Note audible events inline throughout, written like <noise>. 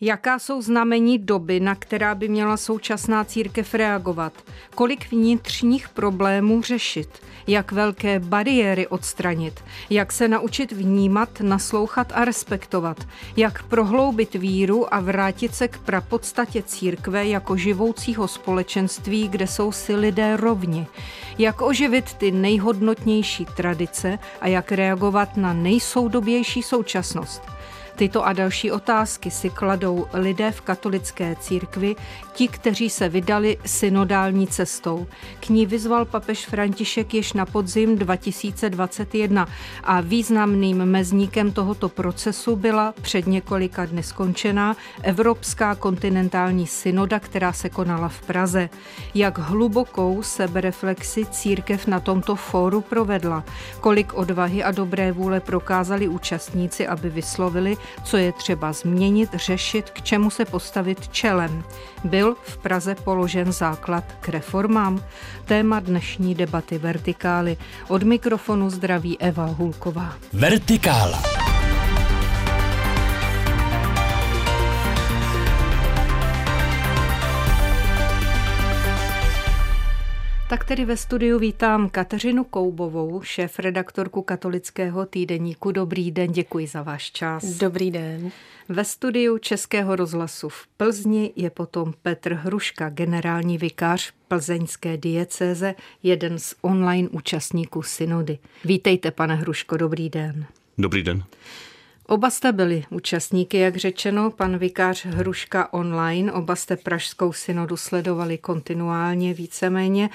Jaká jsou znamení doby, na která by měla současná církev reagovat? Kolik vnitřních problémů řešit? Jak velké bariéry odstranit? Jak se naučit vnímat, naslouchat a respektovat? Jak prohloubit víru a vrátit se k prapodstatě církve jako živoucího společenství, kde jsou si lidé rovni? Jak oživit ty nejhodnotnější tradice a jak reagovat na nejsoudobější současnost? Tyto a další otázky si kladou lidé v katolické církvi, ti, kteří se vydali synodální cestou. K ní vyzval papež František již na podzim 2021 a významným mezníkem tohoto procesu byla před několika dny skončená Evropská kontinentální synoda, která se konala v Praze. Jak hlubokou sebereflexi církev na tomto fóru provedla, kolik odvahy a dobré vůle prokázali účastníci, aby vyslovili, co je třeba změnit, řešit, k čemu se postavit čelem. Byl v Praze položen základ k reformám? Téma dnešní debaty Vertikály. Od mikrofonu zdraví Eva Hulková. Vertikála. Tak tedy ve studiu vítám Kateřinu Koubovou, šéf redaktorku katolického týdeníku. Dobrý den, děkuji za váš čas. Dobrý den. Ve studiu Českého rozhlasu v Plzni je potom Petr Hruška, generální vikář plzeňské diecéze, jeden z online účastníků synody. Vítejte, pane Hruško, dobrý den. Dobrý den. Oba jste byli účastníky, jak řečeno, pan vikář Hruška online, oba jste Pražskou synodu sledovali kontinuálně víceméně.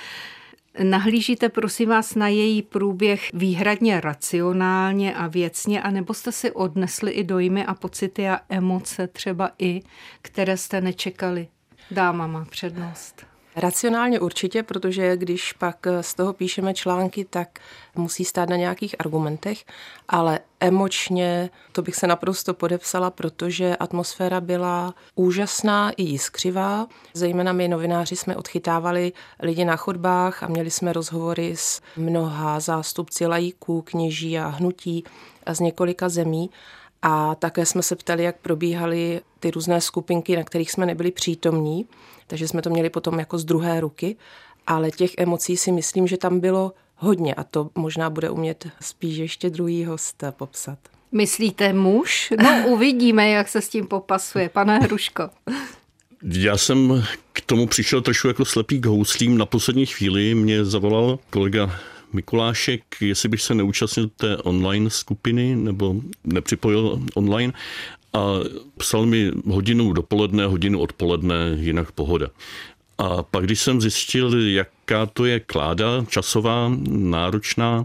Nahlížíte, prosím vás, na její průběh výhradně racionálně a věcně, anebo jste si odnesli i dojmy a pocity a emoce třeba i, které jste nečekali? Dáma má přednost. Racionálně určitě, protože když pak z toho píšeme články, tak musí stát na nějakých argumentech, ale emočně to bych se naprosto podepsala, protože atmosféra byla úžasná i jiskřivá. Zejména my novináři jsme odchytávali lidi na chodbách a měli jsme rozhovory s mnoha zástupci lajíků, kněží a hnutí z několika zemí. A také jsme se ptali, jak probíhaly ty různé skupinky, na kterých jsme nebyli přítomní takže jsme to měli potom jako z druhé ruky, ale těch emocí si myslím, že tam bylo hodně a to možná bude umět spíš ještě druhý host popsat. Myslíte muž? No <laughs> uvidíme, jak se s tím popasuje. Pane Hruško. Já jsem k tomu přišel trošku jako slepý k houslím. Na poslední chvíli mě zavolal kolega Mikulášek, jestli bych se neúčastnil té online skupiny nebo nepřipojil online a psal mi hodinu dopoledne, hodinu odpoledne, jinak pohoda. A pak, když jsem zjistil, jaká to je kláda, časová, náročná,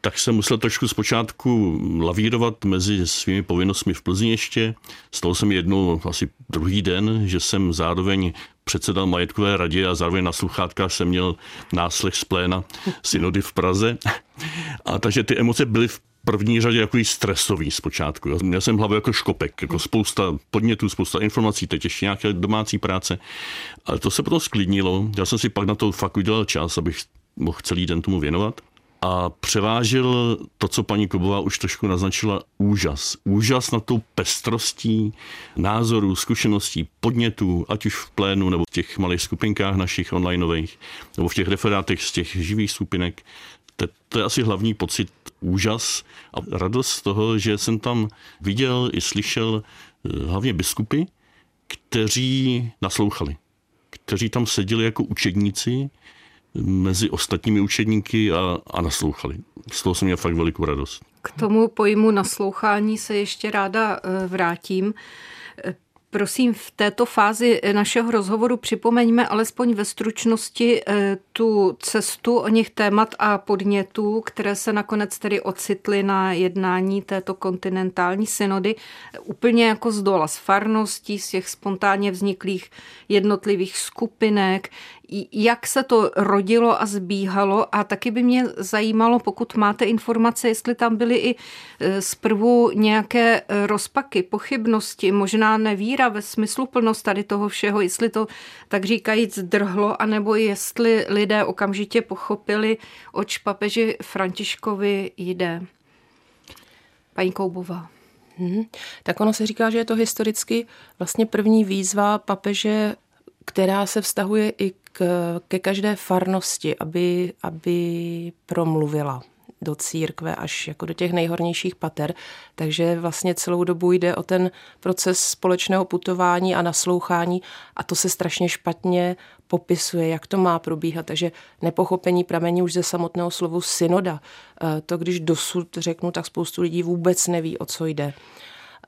tak jsem musel trošku zpočátku lavírovat mezi svými povinnostmi v Plzni ještě. Stalo se mi jednou asi druhý den, že jsem zároveň předsedal majetkové radě a zároveň na sluchátkách jsem měl náslech z pléna synody v Praze. A takže ty emoce byly v první řadě jako stresový zpočátku. Jo. Měl jsem hlavu jako škopek, jako spousta podnětů, spousta informací, teď ještě nějaké domácí práce. Ale to se potom sklidnilo. Já jsem si pak na to fakt udělal čas, abych mohl celý den tomu věnovat. A převážil to, co paní Kobová už trošku naznačila, úžas. Úžas na tou pestrostí názorů, zkušeností, podnětů, ať už v plénu nebo v těch malých skupinkách našich onlineových, nebo v těch referátech z těch živých skupinek. To, to je asi hlavní pocit, úžas a radost z toho, že jsem tam viděl i slyšel eh, hlavně biskupy, kteří naslouchali, kteří tam seděli jako učedníci mezi ostatními učedníky a, a naslouchali. Z toho jsem měl fakt velikou radost. K tomu pojmu naslouchání se ještě ráda eh, vrátím. Prosím, v této fázi našeho rozhovoru připomeňme alespoň ve stručnosti eh, tu cestu o nich témat a podnětů, které se nakonec tedy ocitly na jednání této kontinentální synody, úplně jako z dola, z farností, z těch spontánně vzniklých jednotlivých skupinek, jak se to rodilo a zbíhalo a taky by mě zajímalo, pokud máte informace, jestli tam byly i e, zprvu nějaké e, rozpaky, pochybnosti, možná nevíra ve smyslu plnost tady toho všeho, jestli to tak říkajíc drhlo, anebo jestli lidé okamžitě pochopili, oč papeži Františkovi jde. Paní Koubová. Hmm. Tak ono se říká, že je to historicky vlastně první výzva papeže, která se vztahuje i k, ke každé farnosti, aby, aby promluvila do církve až jako do těch nejhornějších pater. Takže vlastně celou dobu jde o ten proces společného putování a naslouchání a to se strašně špatně popisuje, jak to má probíhat. Takže nepochopení pramení už ze samotného slovu synoda. Eh, to, když dosud řeknu, tak spoustu lidí vůbec neví, o co jde.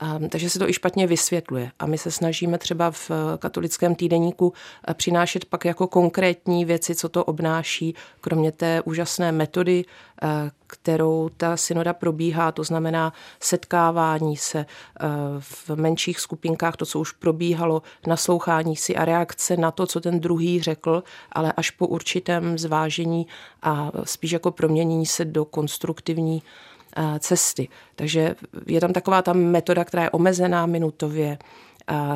Um, takže se to i špatně vysvětluje. A my se snažíme třeba v eh, katolickém týdeníku eh, přinášet pak jako konkrétní věci, co to obnáší, kromě té úžasné metody, eh, kterou ta synoda probíhá, to znamená setkávání se v menších skupinkách, to, co už probíhalo, naslouchání si a reakce na to, co ten druhý řekl, ale až po určitém zvážení a spíš jako proměnění se do konstruktivní cesty. Takže je tam taková ta metoda, která je omezená minutově,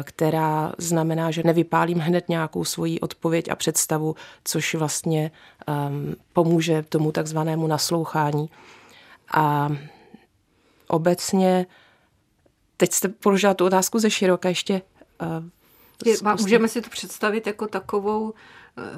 která znamená, že nevypálím hned nějakou svoji odpověď a představu, což vlastně um, pomůže tomu takzvanému naslouchání. A obecně, teď jste položila tu otázku ze široka ještě. Uh, je, můžeme si to představit jako takovou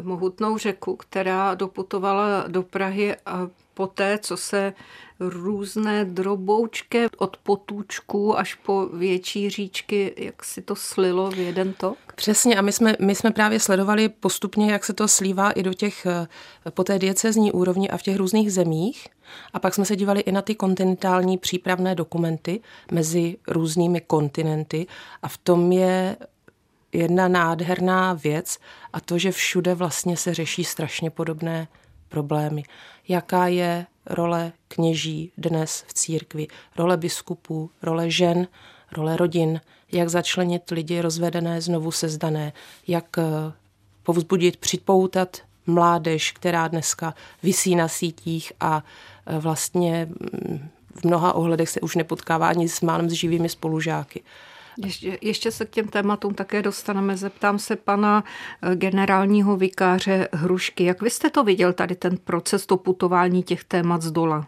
mohutnou řeku, která doputovala do Prahy a poté, co se různé droboučké od potůčků až po větší říčky, jak si to slilo v jeden tok? Přesně a my jsme, my jsme právě sledovali postupně, jak se to slívá i do těch, eh, po té diecezní úrovni a v těch různých zemích. A pak jsme se dívali i na ty kontinentální přípravné dokumenty mezi různými kontinenty a v tom je jedna nádherná věc a to, že všude vlastně se řeší strašně podobné problémy. Jaká je role kněží dnes v církvi, role biskupů, role žen, role rodin, jak začlenit lidi rozvedené, znovu sezdané, jak eh, povzbudit, připoutat mládež, která dneska visí na sítích a eh, vlastně mm, v mnoha ohledech se už nepotkává ani s málem s živými spolužáky. Ještě, ještě se k těm tématům také dostaneme. Zeptám se pana eh, generálního vikáře Hrušky. Jak vy jste to viděl, tady ten proces, to putování těch témat z dola?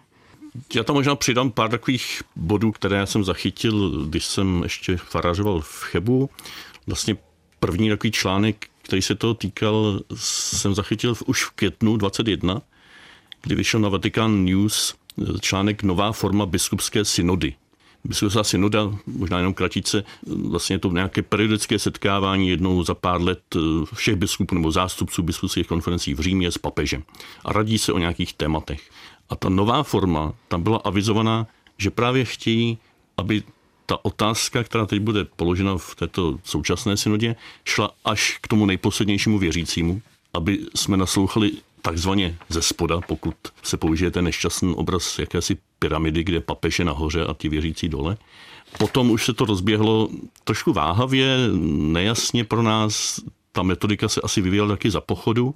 Já tam možná přidám pár takových bodů, které jsem zachytil, když jsem ještě farařoval v Chebu. Vlastně první takový článek, který se toho týkal, jsem zachytil už v květnu 21, kdy vyšel na Vatican News eh, článek Nová forma biskupské synody biskupská synoda, možná jenom kratice, vlastně to nějaké periodické setkávání jednou za pár let eh, všech biskupů nebo zástupců biskupských konferencí v Římě s papežem a radí se o nějakých tématech. A ta nová forma, tam byla avizovaná, že právě chtějí, aby ta otázka, která teď bude položena v této současné synodě, šla až k tomu nejposlednějšímu věřícímu, aby jsme naslouchali takzvaně ze spoda, pokud se použije ten nešťastný obraz jakési pyramidy, kde papež je nahoře a ti věřící dole. Potom už se to rozběhlo trošku váhavě, nejasně pro nás. Ta metodika se asi vyvíjela taky za pochodu,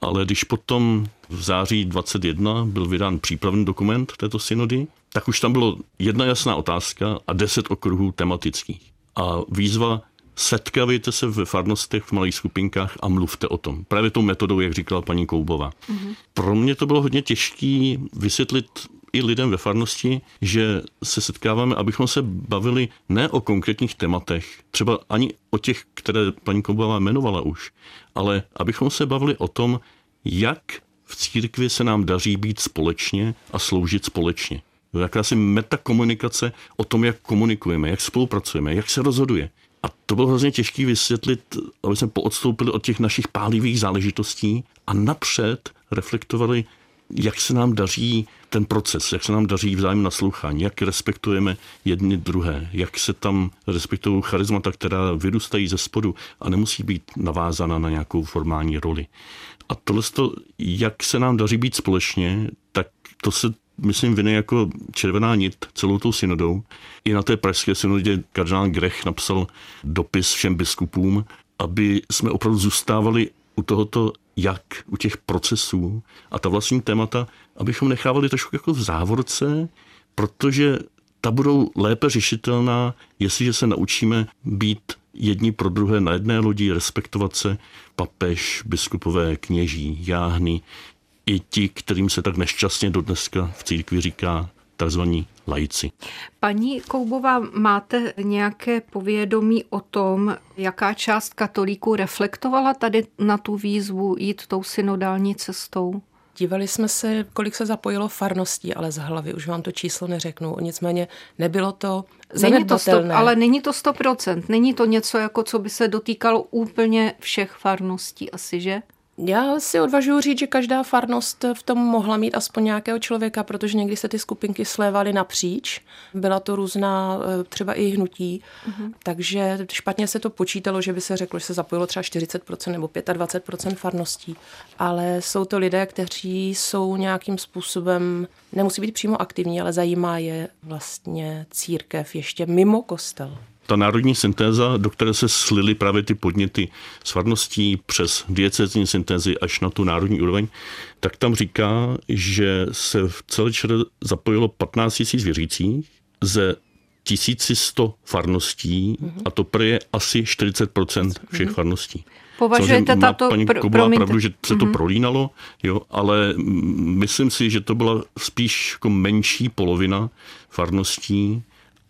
ale když potom v září 21 byl vydán přípravný dokument této synody, tak už tam bylo jedna jasná otázka a deset okruhů tematických. A výzva setkavejte se ve farnostech v malých skupinkách a mluvte o tom. Právě tou metodou, jak říkala paní Koubová. Mm-hmm. Pro mě to bylo hodně těžké vysvětlit i lidem ve farnosti, že se setkáváme, abychom se bavili ne o konkrétních tématech, třeba ani o těch, které paní Koubová jmenovala už, ale abychom se bavili o tom, jak v církvi se nám daří být společně a sloužit společně. Jakási metakomunikace o tom, jak komunikujeme, jak spolupracujeme, jak se rozhoduje. A to bylo hrozně těžké vysvětlit, aby jsme poodstoupili od těch našich pálivých záležitostí a napřed reflektovali, jak se nám daří ten proces, jak se nám daří vzájemné naslouchání, jak respektujeme jedny druhé, jak se tam respektují charizmata, která vyrůstají ze spodu a nemusí být navázána na nějakou formální roli. A tohle, jak se nám daří být společně, tak to se myslím, vyne jako červená nit celou tou synodou. I na té pražské synodě kardinál Grech napsal dopis všem biskupům, aby jsme opravdu zůstávali u tohoto jak, u těch procesů a ta vlastní témata, abychom nechávali trošku jako v závorce, protože ta budou lépe řešitelná, jestliže se naučíme být jedni pro druhé na jedné lodi, respektovat se papež, biskupové, kněží, jáhny, i ti, kterým se tak nešťastně do dneska v církvi říká tzv. lajci. Paní Koubová, máte nějaké povědomí o tom, jaká část katolíků reflektovala tady na tu výzvu jít tou synodální cestou? Dívali jsme se, kolik se zapojilo farností, ale z hlavy už vám to číslo neřeknu. Nicméně nebylo to Není to stop, ale není to 100%. Není to něco, jako co by se dotýkalo úplně všech farností asi, že? Já si odvažuji říct, že každá farnost v tom mohla mít aspoň nějakého člověka, protože někdy se ty skupinky slévaly napříč. Byla to různá eh, třeba i hnutí, uh-huh. takže špatně se to počítalo, že by se řeklo, že se zapojilo třeba 40% nebo 25% farností. Ale jsou to lidé, kteří jsou nějakým způsobem, nemusí být přímo aktivní, ale zajímá je vlastně církev ještě mimo kostel ta národní syntéza, do které se slily právě ty podněty svarností přes diecezní syntézy až na tu národní úroveň, tak tam říká, že se v celé čere zapojilo 15 000 věřících ze 1100 farností mm-hmm. a to je asi 40% všech mm-hmm. farností. Považujete tato... Paní pr- Kobová pravdu, že se to mm-hmm. prolínalo, jo, ale myslím si, že to byla spíš jako menší polovina farností,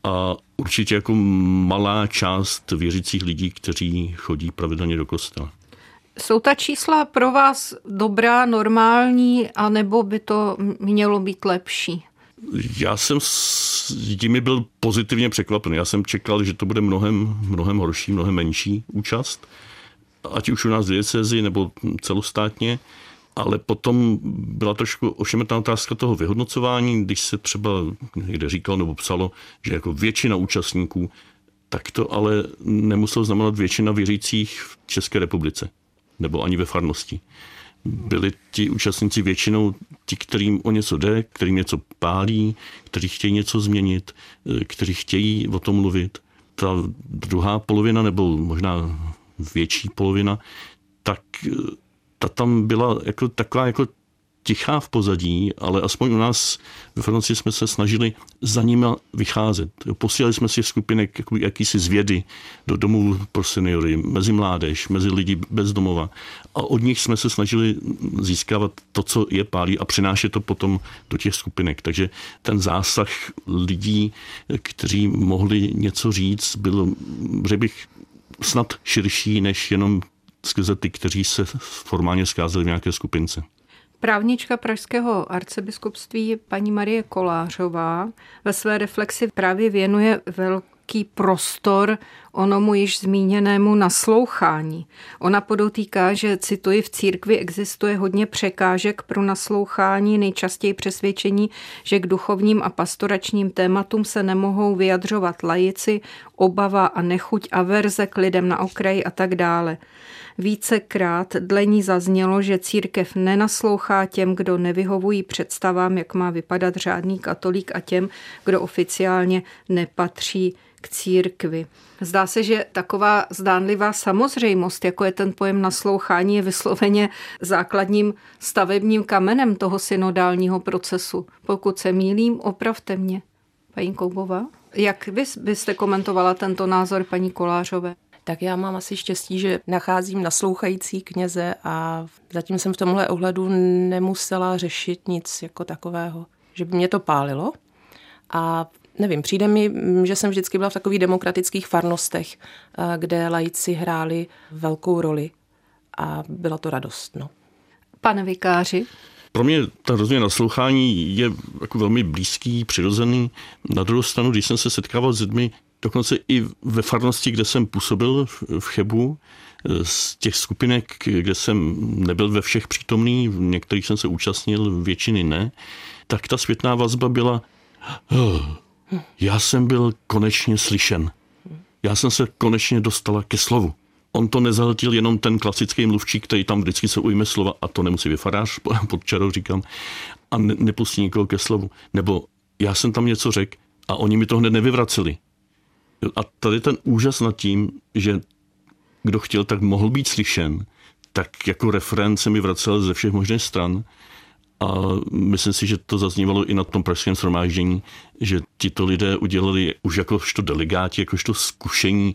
a určitě jako malá část věřících lidí, kteří chodí pravidelně do kostela. Jsou ta čísla pro vás dobrá, normální, anebo by to mělo být lepší? Já jsem s tím byl pozitivně překvapen. Já jsem čekal, že to bude mnohem, mnohem horší, mnohem menší účast, ať už u nás v diecezi nebo celostátně ale potom byla trošku ošemetná otázka toho vyhodnocování, když se třeba někde říkal nebo psalo, že jako většina účastníků, tak to ale nemuselo znamenat většina věřících v České republice nebo ani ve farnosti. Byli ti účastníci většinou ti, kterým o něco jde, kterým něco pálí, kteří chtějí něco změnit, kteří chtějí o tom mluvit. Ta druhá polovina, nebo možná větší polovina, tak ta tam byla jako taková jako tichá v pozadí, ale aspoň u nás ve Francii jsme se snažili za nima vycházet. Posílali jsme si skupiny jako jakýsi zvědy do domů pro seniory, mezi mládež, mezi lidi bez domova. A od nich jsme se snažili získávat to, co je pálí a přinášet to potom do těch skupinek. Takže ten zásah lidí, kteří mohli něco říct, byl, řekl bych, snad širší než jenom skrze ty, kteří se formálně skázeli v nějaké skupince. Právnička Pražského arcibiskupství paní Marie Kolářová ve své reflexi právě věnuje velký prostor onomu již zmíněnému naslouchání. Ona podotýká, že, cituji, v církvi existuje hodně překážek pro naslouchání, nejčastěji přesvědčení, že k duchovním a pastoračním tématům se nemohou vyjadřovat lajici, obava a nechuť averze k lidem na okraji a tak dále. Vícekrát dle ní zaznělo, že církev nenaslouchá těm, kdo nevyhovují představám, jak má vypadat řádný katolík a těm, kdo oficiálně nepatří k církvi. Zdá se, že taková zdánlivá samozřejmost, jako je ten pojem naslouchání, je vysloveně základním stavebním kamenem toho synodálního procesu. Pokud se mýlím, opravte mě. Paní Koubová? Jak vy byste komentovala tento názor paní Kolářové? tak já mám asi štěstí, že nacházím naslouchající kněze a zatím jsem v tomhle ohledu nemusela řešit nic jako takového, že by mě to pálilo. A nevím, přijde mi, že jsem vždycky byla v takových demokratických farnostech, kde lajci hráli velkou roli a byla to radost. No. Pane vikáři? Pro mě ta rozměr naslouchání je jako velmi blízký, přirozený. Na druhou stranu, když jsem se setkával s lidmi, dokonce i ve farnosti, kde jsem působil v Chebu, z těch skupinek, kde jsem nebyl ve všech přítomný, v některých jsem se účastnil, většiny ne, tak ta světná vazba byla, oh, já jsem byl konečně slyšen. Já jsem se konečně dostala ke slovu. On to nezahltil jenom ten klasický mluvčí, který tam vždycky se ujme slova, a to nemusí vyfarář, <laughs> pod čarou říkám, a ne, nepustí nikoho ke slovu. Nebo já jsem tam něco řekl a oni mi to hned nevyvraceli. A tady ten úžas nad tím, že kdo chtěl, tak mohl být slyšen, tak jako reference mi vracel ze všech možných stran. A myslím si, že to zaznívalo i na tom pražském shromáždění, že tito lidé udělali už jakožto delegáti, jakožto zkušení e,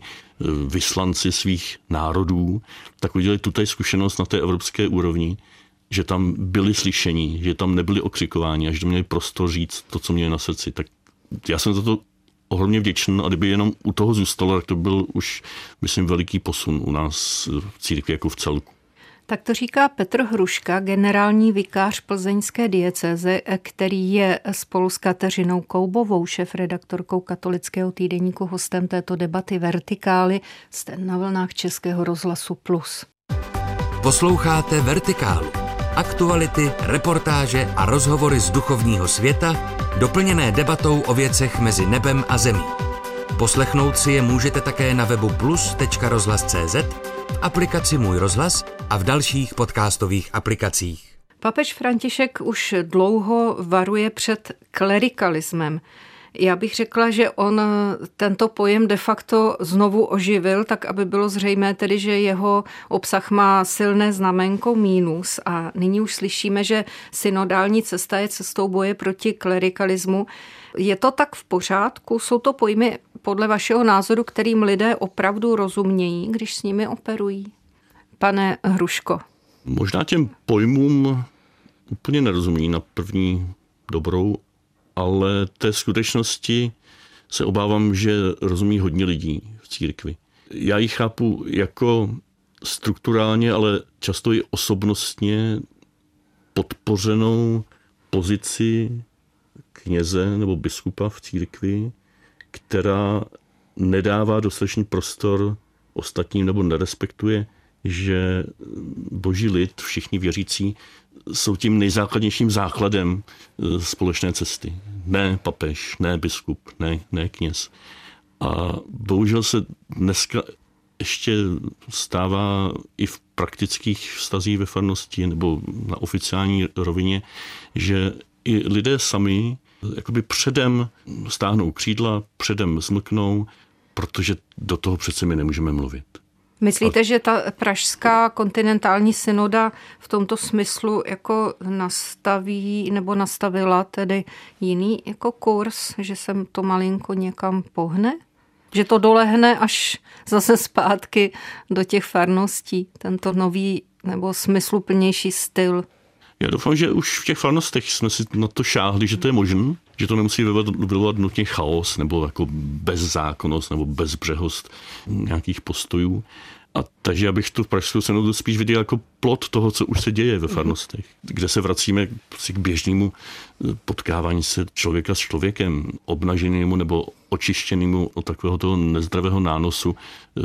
vyslanci svých národů, tak udělali tuto zkušenost na té evropské úrovni že tam byli slyšení, že tam nebyli okřikováni a že to měli prostor říct to, co měli na srdci. Tak já jsem za to ohromně vděčný a kdyby jenom u toho zůstalo, tak to byl už, myslím, veliký posun u nás v církvi jako v celku. Tak to říká Petr Hruška, generální vikář plzeňské dieceze, který je spolu s Kateřinou Koubovou, šef-redaktorkou katolického týdeníku, hostem této debaty Vertikály, jste na vlnách Českého rozhlasu Plus. Posloucháte Vertikálu. Aktuality, reportáže a rozhovory z duchovního světa, doplněné debatou o věcech mezi nebem a zemí. Poslechnout si je můžete také na webu plus.rozhlas.cz, v aplikaci Můj rozhlas a v dalších podcastových aplikacích. Papež František už dlouho varuje před klerikalismem. Já bych řekla, že on tento pojem de facto znovu oživil, tak aby bylo zřejmé tedy, že jeho obsah má silné znamenko mínus a nyní už slyšíme, že synodální cesta je cestou boje proti klerikalismu. Je to tak v pořádku? Jsou to pojmy podle vašeho názoru, kterým lidé opravdu rozumějí, když s nimi operují? Pane Hruško. Možná těm pojmům úplně nerozumí na první dobrou, ale té skutečnosti se obávám, že rozumí hodně lidí v církvi. Já ji chápu jako strukturálně, ale často i osobnostně podpořenou pozici kněze nebo biskupa v církvi, která nedává dostatečný prostor ostatním nebo nerespektuje, že boží lid, všichni věřící, jsou tím nejzákladnějším základem e, společné cesty. Ne papež, ne biskup, ne, ne kněz. A bohužel se dneska ještě stává i v praktických vztazích ve farnosti nebo na oficiální rovině, že i lidé sami jakoby předem stáhnou křídla, předem zmlknou, protože do toho přece my nemůžeme mluvit. Myslíte, že ta pražská kontinentální synoda v tomto smyslu jako nastaví nebo nastavila tedy jiný jako kurz, že se to malinko někam pohne? Že to dolehne až zase zpátky do těch farností, tento nový nebo smysluplnější styl? Já doufám, že už v těch farnostech jsme si na to šáhli, že to je možné, že to nemusí vyvolat nutně chaos nebo jako bezzákonnost nebo bezbřehost nějakých postojů. A takže já bych tu pražskou synodu spíš viděl jako plot toho, co už se děje ve farnostech, kde se vracíme k běžnému potkávání se člověka s člověkem, obnaženému nebo očištěnému od takového toho nezdravého nánosu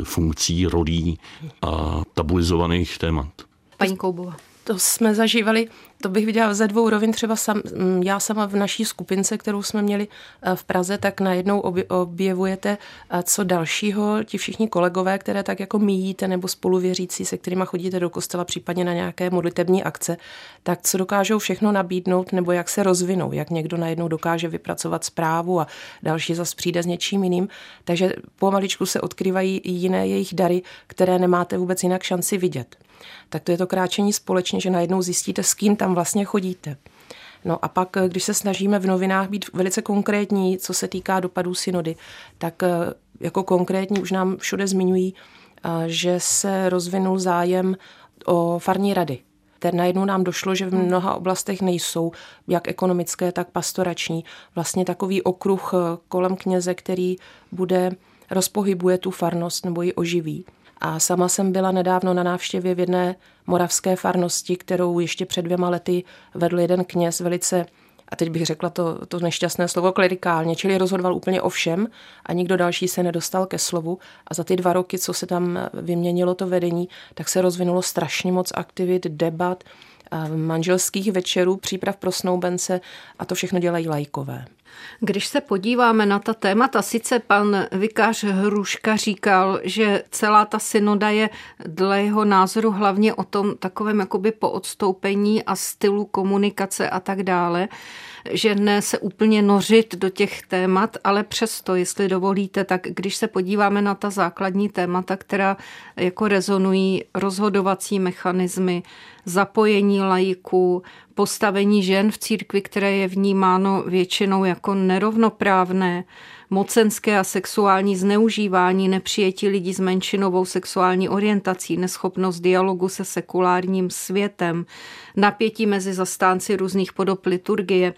funkcí, rolí a tabuizovaných témat. Paní Koubova. To jsme zažívali, to bych viděla ze dvou rovin, třeba sam, mm, já sama v naší skupince, kterou jsme měli eh, v Praze, tak najednou objevujete eh, co dalšího, ti všichni kolegové, které tak jako míjíte nebo spoluvěřící, se kterými chodíte do kostela, případně na nějaké modlitební akce, tak co dokážou všechno nabídnout nebo jak se rozvinou, jak někdo najednou dokáže vypracovat zprávu a další zase přijde s něčím jiným. Takže pomaličku se odkryvají i jiné jejich dary, které nemáte vůbec jinak šanci vidět tak to je to kráčení společně, že najednou zjistíte, s kým tam vlastně chodíte. No a pak, když se snažíme v novinách být velice konkrétní, co se týká dopadů synody, tak eh, jako konkrétní už nám všude zmiňují, eh, že se rozvinul zájem o farní rady. Ten najednou nám došlo, že v mnoha oblastech nejsou, jak ekonomické, tak pastorační. Vlastně takový okruh eh, kolem kněze, který bude rozpohybuje tu farnost nebo ji oživí. A sama jsem byla nedávno na návštěvě v jedné moravské farnosti, kterou ještě před dvěma lety vedl jeden kněz velice a teď bych řekla to, to nešťastné slovo klerikálně, čili rozhodoval úplně o všem a nikdo další se nedostal ke slovu. A za ty dva roky, co se tam vyměnilo to vedení, tak se rozvinulo strašně moc aktivit, debat, manželských večerů, příprav pro snoubence a to všechno dělají lajkové. Když se podíváme na ta témata, sice pan vikář Hruška říkal, že celá ta synoda je dle jeho názoru hlavně o tom takovém jakoby poodstoupení a stylu komunikace a tak dále, že ne se úplně nořit do těch témat, ale přesto, jestli dovolíte, tak když se podíváme na ta základní témata, která jako rezonují rozhodovací mechanismy, zapojení lajků, postavení žen v církvi, které je vnímáno většinou jako nerovnoprávné, mocenské a sexuální zneužívání, nepřijetí lidí s menšinovou sexuální orientací, neschopnost dialogu se sekulárním světem, napětí mezi zastánci různých podob liturgie,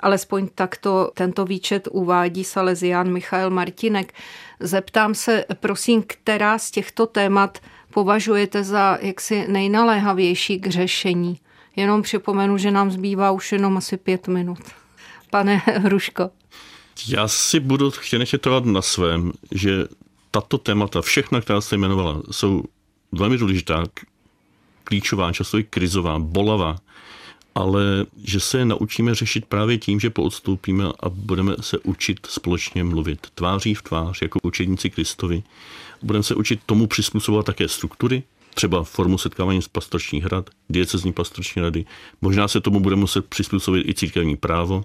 Alespoň takto tento výčet uvádí Salesián Michael Martinek. Zeptám se, prosím, která z těchto témat považujete za jaksi nejnaléhavější k řešení? Jenom připomenu, že nám zbývá už jenom asi pět minut. Pane Hruško. Já si budu chtěl ještě trvat na svém, že tato témata, všechna, která jste jmenovala, jsou velmi důležitá, klíčová, často i krizová, bolavá, ale že se je naučíme řešit právě tím, že poodstoupíme a budeme se učit společně mluvit tváří v tvář, jako učedníci Kristovi. Budeme se učit tomu přizpůsobovat také struktury, třeba formu setkávání z pastočních hrad, diecezní pastoční rady. Možná se tomu bude muset přizpůsobit i církevní právo.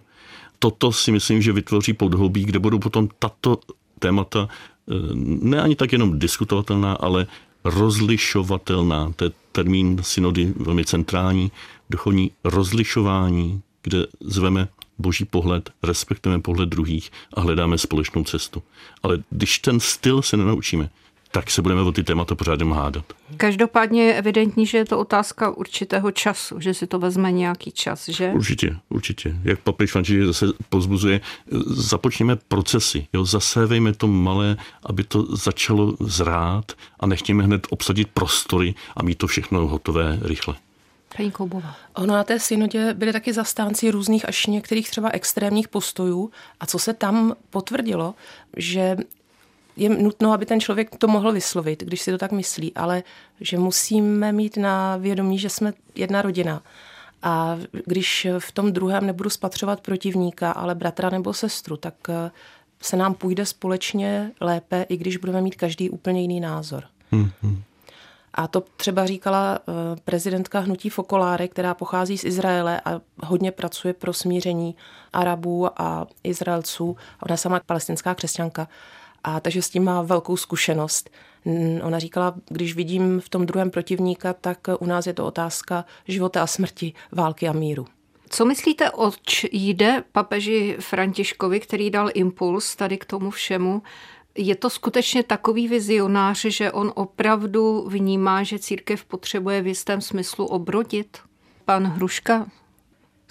Toto si myslím, že vytvoří podhoubí, kde budou potom tato témata eh, ne ani tak jenom diskutovatelná, ale rozlišovatelná. To je termín synody velmi centrální, duchovní rozlišování, kde zveme boží pohled, respektujeme pohled druhých a hledáme společnou cestu. Ale když ten styl se nenaučíme, tak se budeme o ty témata pořád hádat. Každopádně je evidentní, že je to otázka určitého času, že si to vezme nějaký čas, že? Určitě, určitě. Jak papež František zase pozbuzuje, započněme procesy, jo, zasévejme to malé, aby to začalo zrát a nechtějme hned obsadit prostory a mít to všechno hotové rychle. Paní Koubová. Ono na té synodě byli taky zastánci různých až některých třeba extrémních postojů a co se tam potvrdilo, že je nutno, aby ten člověk to mohl vyslovit, když si to tak myslí, ale že musíme mít na vědomí, že jsme jedna rodina. A když v tom druhém nebudu spatřovat protivníka, ale bratra nebo sestru, tak eh, se nám půjde společně lépe, i když budeme mít každý úplně jiný názor. Hmm. A to třeba říkala eh, prezidentka hnutí Fokoláre, která pochází z Izraele a hodně pracuje pro smíření Arabů a Izraelců. Ona je sama palestinská křesťanka. A takže s tím má velkou zkušenost. Ona říkala, když vidím v tom druhém protivníka, tak u nás je to otázka života a smrti, války a míru. Co myslíte, oč jde papeži Františkovi, který dal impuls tady k tomu všemu? Je to skutečně takový vizionář, že on opravdu vnímá, že církev potřebuje v jistém smyslu obrodit? Pan Hruška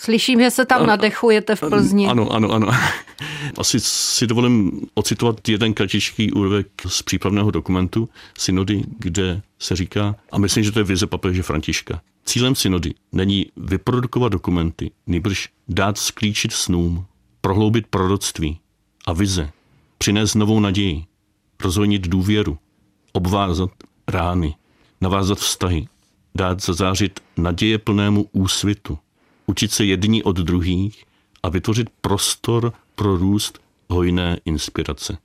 Slyším, že se tam nadechujete v Plzni. Ano, ano, ano. <laughs> Asi si dovolím ocitovat jeden kratičký úryvek z přípravného dokumentu synody, kde se říká, a myslím, že to je vize papeže Františka. Cílem synody není vyprodukovat dokumenty, nýbrž dát sklíčit snům, prohloubit proroctví a vize, přinést novou naději, rozvojnit důvěru, obvázat rány, navázat vztahy, dát zazářit naděje plnému úsvitu, učit se jedni od druhých a vytvořit prostor pro růst hojné inspirace.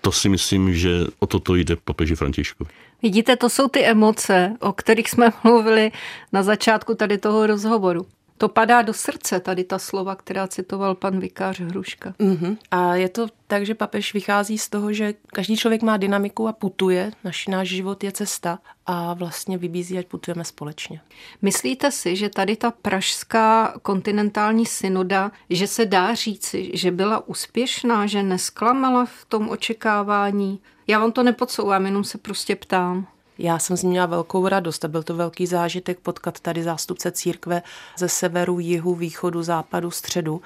To si myslím, že o toto jde papeži Františkovi. Vidíte, to jsou ty emoce, o kterých jsme <laughs> mluvili na začátku tady toho rozhovoru. To padá do srdce, tady ta slova, která citoval pan vikář Hruška. Mm-hmm. A je to tak, že papež vychází z toho, že každý člověk má dynamiku a putuje, naš, náš život je cesta a vlastně vybízí, ať putujeme společně. Myslíte si, že tady ta pražská kontinentální synoda, že se dá říci, že byla úspěšná, že nesklamala v tom očekávání? Já vám to nepodsouvám, jenom se prostě ptám. Já jsem z ní měla velkou radost a byl to velký zážitek potkat tady zástupce církve ze severu, jihu, východu, západu, středu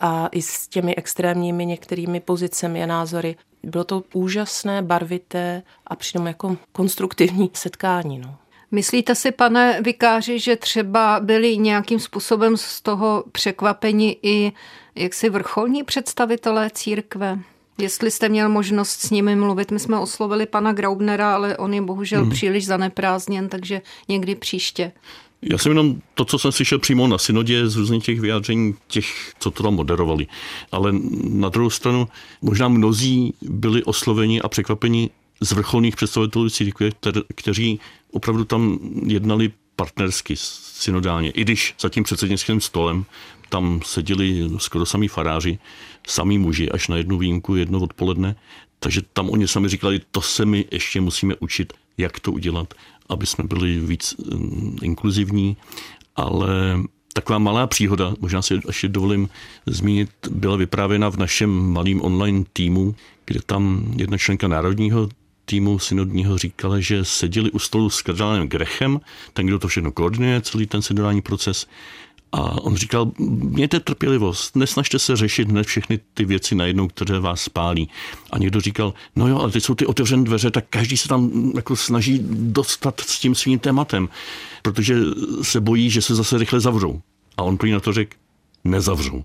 a i s těmi extrémními některými pozicemi a názory. Bylo to úžasné, barvité a přitom jako konstruktivní setkání. No. Myslíte si, pane vikáři, že třeba byli nějakým způsobem z toho překvapeni i jaksi vrcholní představitelé církve? Jestli jste měl možnost s nimi mluvit, my jsme oslovili pana Graubnera, ale on je bohužel hmm. příliš zaneprázdněn, takže někdy příště. Já jsem jenom to, co jsem slyšel přímo na synodě z různých těch vyjádření těch, co to tam moderovali. Ale na druhou stranu možná mnozí byli osloveni a překvapeni z vrcholných představitelů církve, kteří opravdu tam jednali partnersky, synodálně. I když za tím předsednickým stolem tam seděli skoro samý faráři, samý muži, až na jednu výjimku, jedno odpoledne. Takže tam oni sami říkali, to se my ještě musíme učit, jak to udělat, aby jsme byli víc mm, inkluzivní. Ale Taková malá příhoda, možná si ještě dovolím zmínit, byla vyprávěna v našem malým online týmu, kde tam jedna členka národního týmu synodního říkala, že seděli u stolu s kardinálem Grechem, ten, kdo to všechno koordinuje, celý ten synodální proces, a on říkal, mějte trpělivost, nesnažte se řešit hned všechny ty věci najednou, které vás spálí. A někdo říkal, no jo, ale teď jsou ty otevřené dveře, tak každý se tam jako snaží dostat s tím svým tématem, protože se bojí, že se zase rychle zavřou. A on prý na to řekl, nezavřou.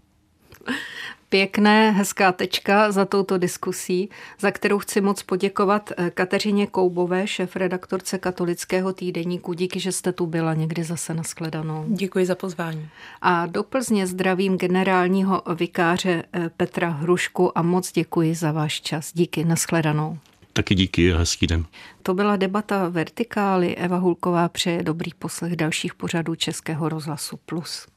Pěkné, hezká tečka za touto diskusí, za kterou chci moc poděkovat eh, Kateřině Koubové, šéf-redaktorce katolického týdeníku. Díky, že jste tu byla někdy zase nashledanou. Děkuji za pozvání. A do Plzně zdravím generálního vikáře eh, Petra Hrušku a moc děkuji za váš čas. Díky, nashledanou. Taky díky a hezký den. To byla debata Vertikály. Eva Hulková přeje dobrý poslech dalších pořadů Českého rozhlasu Plus.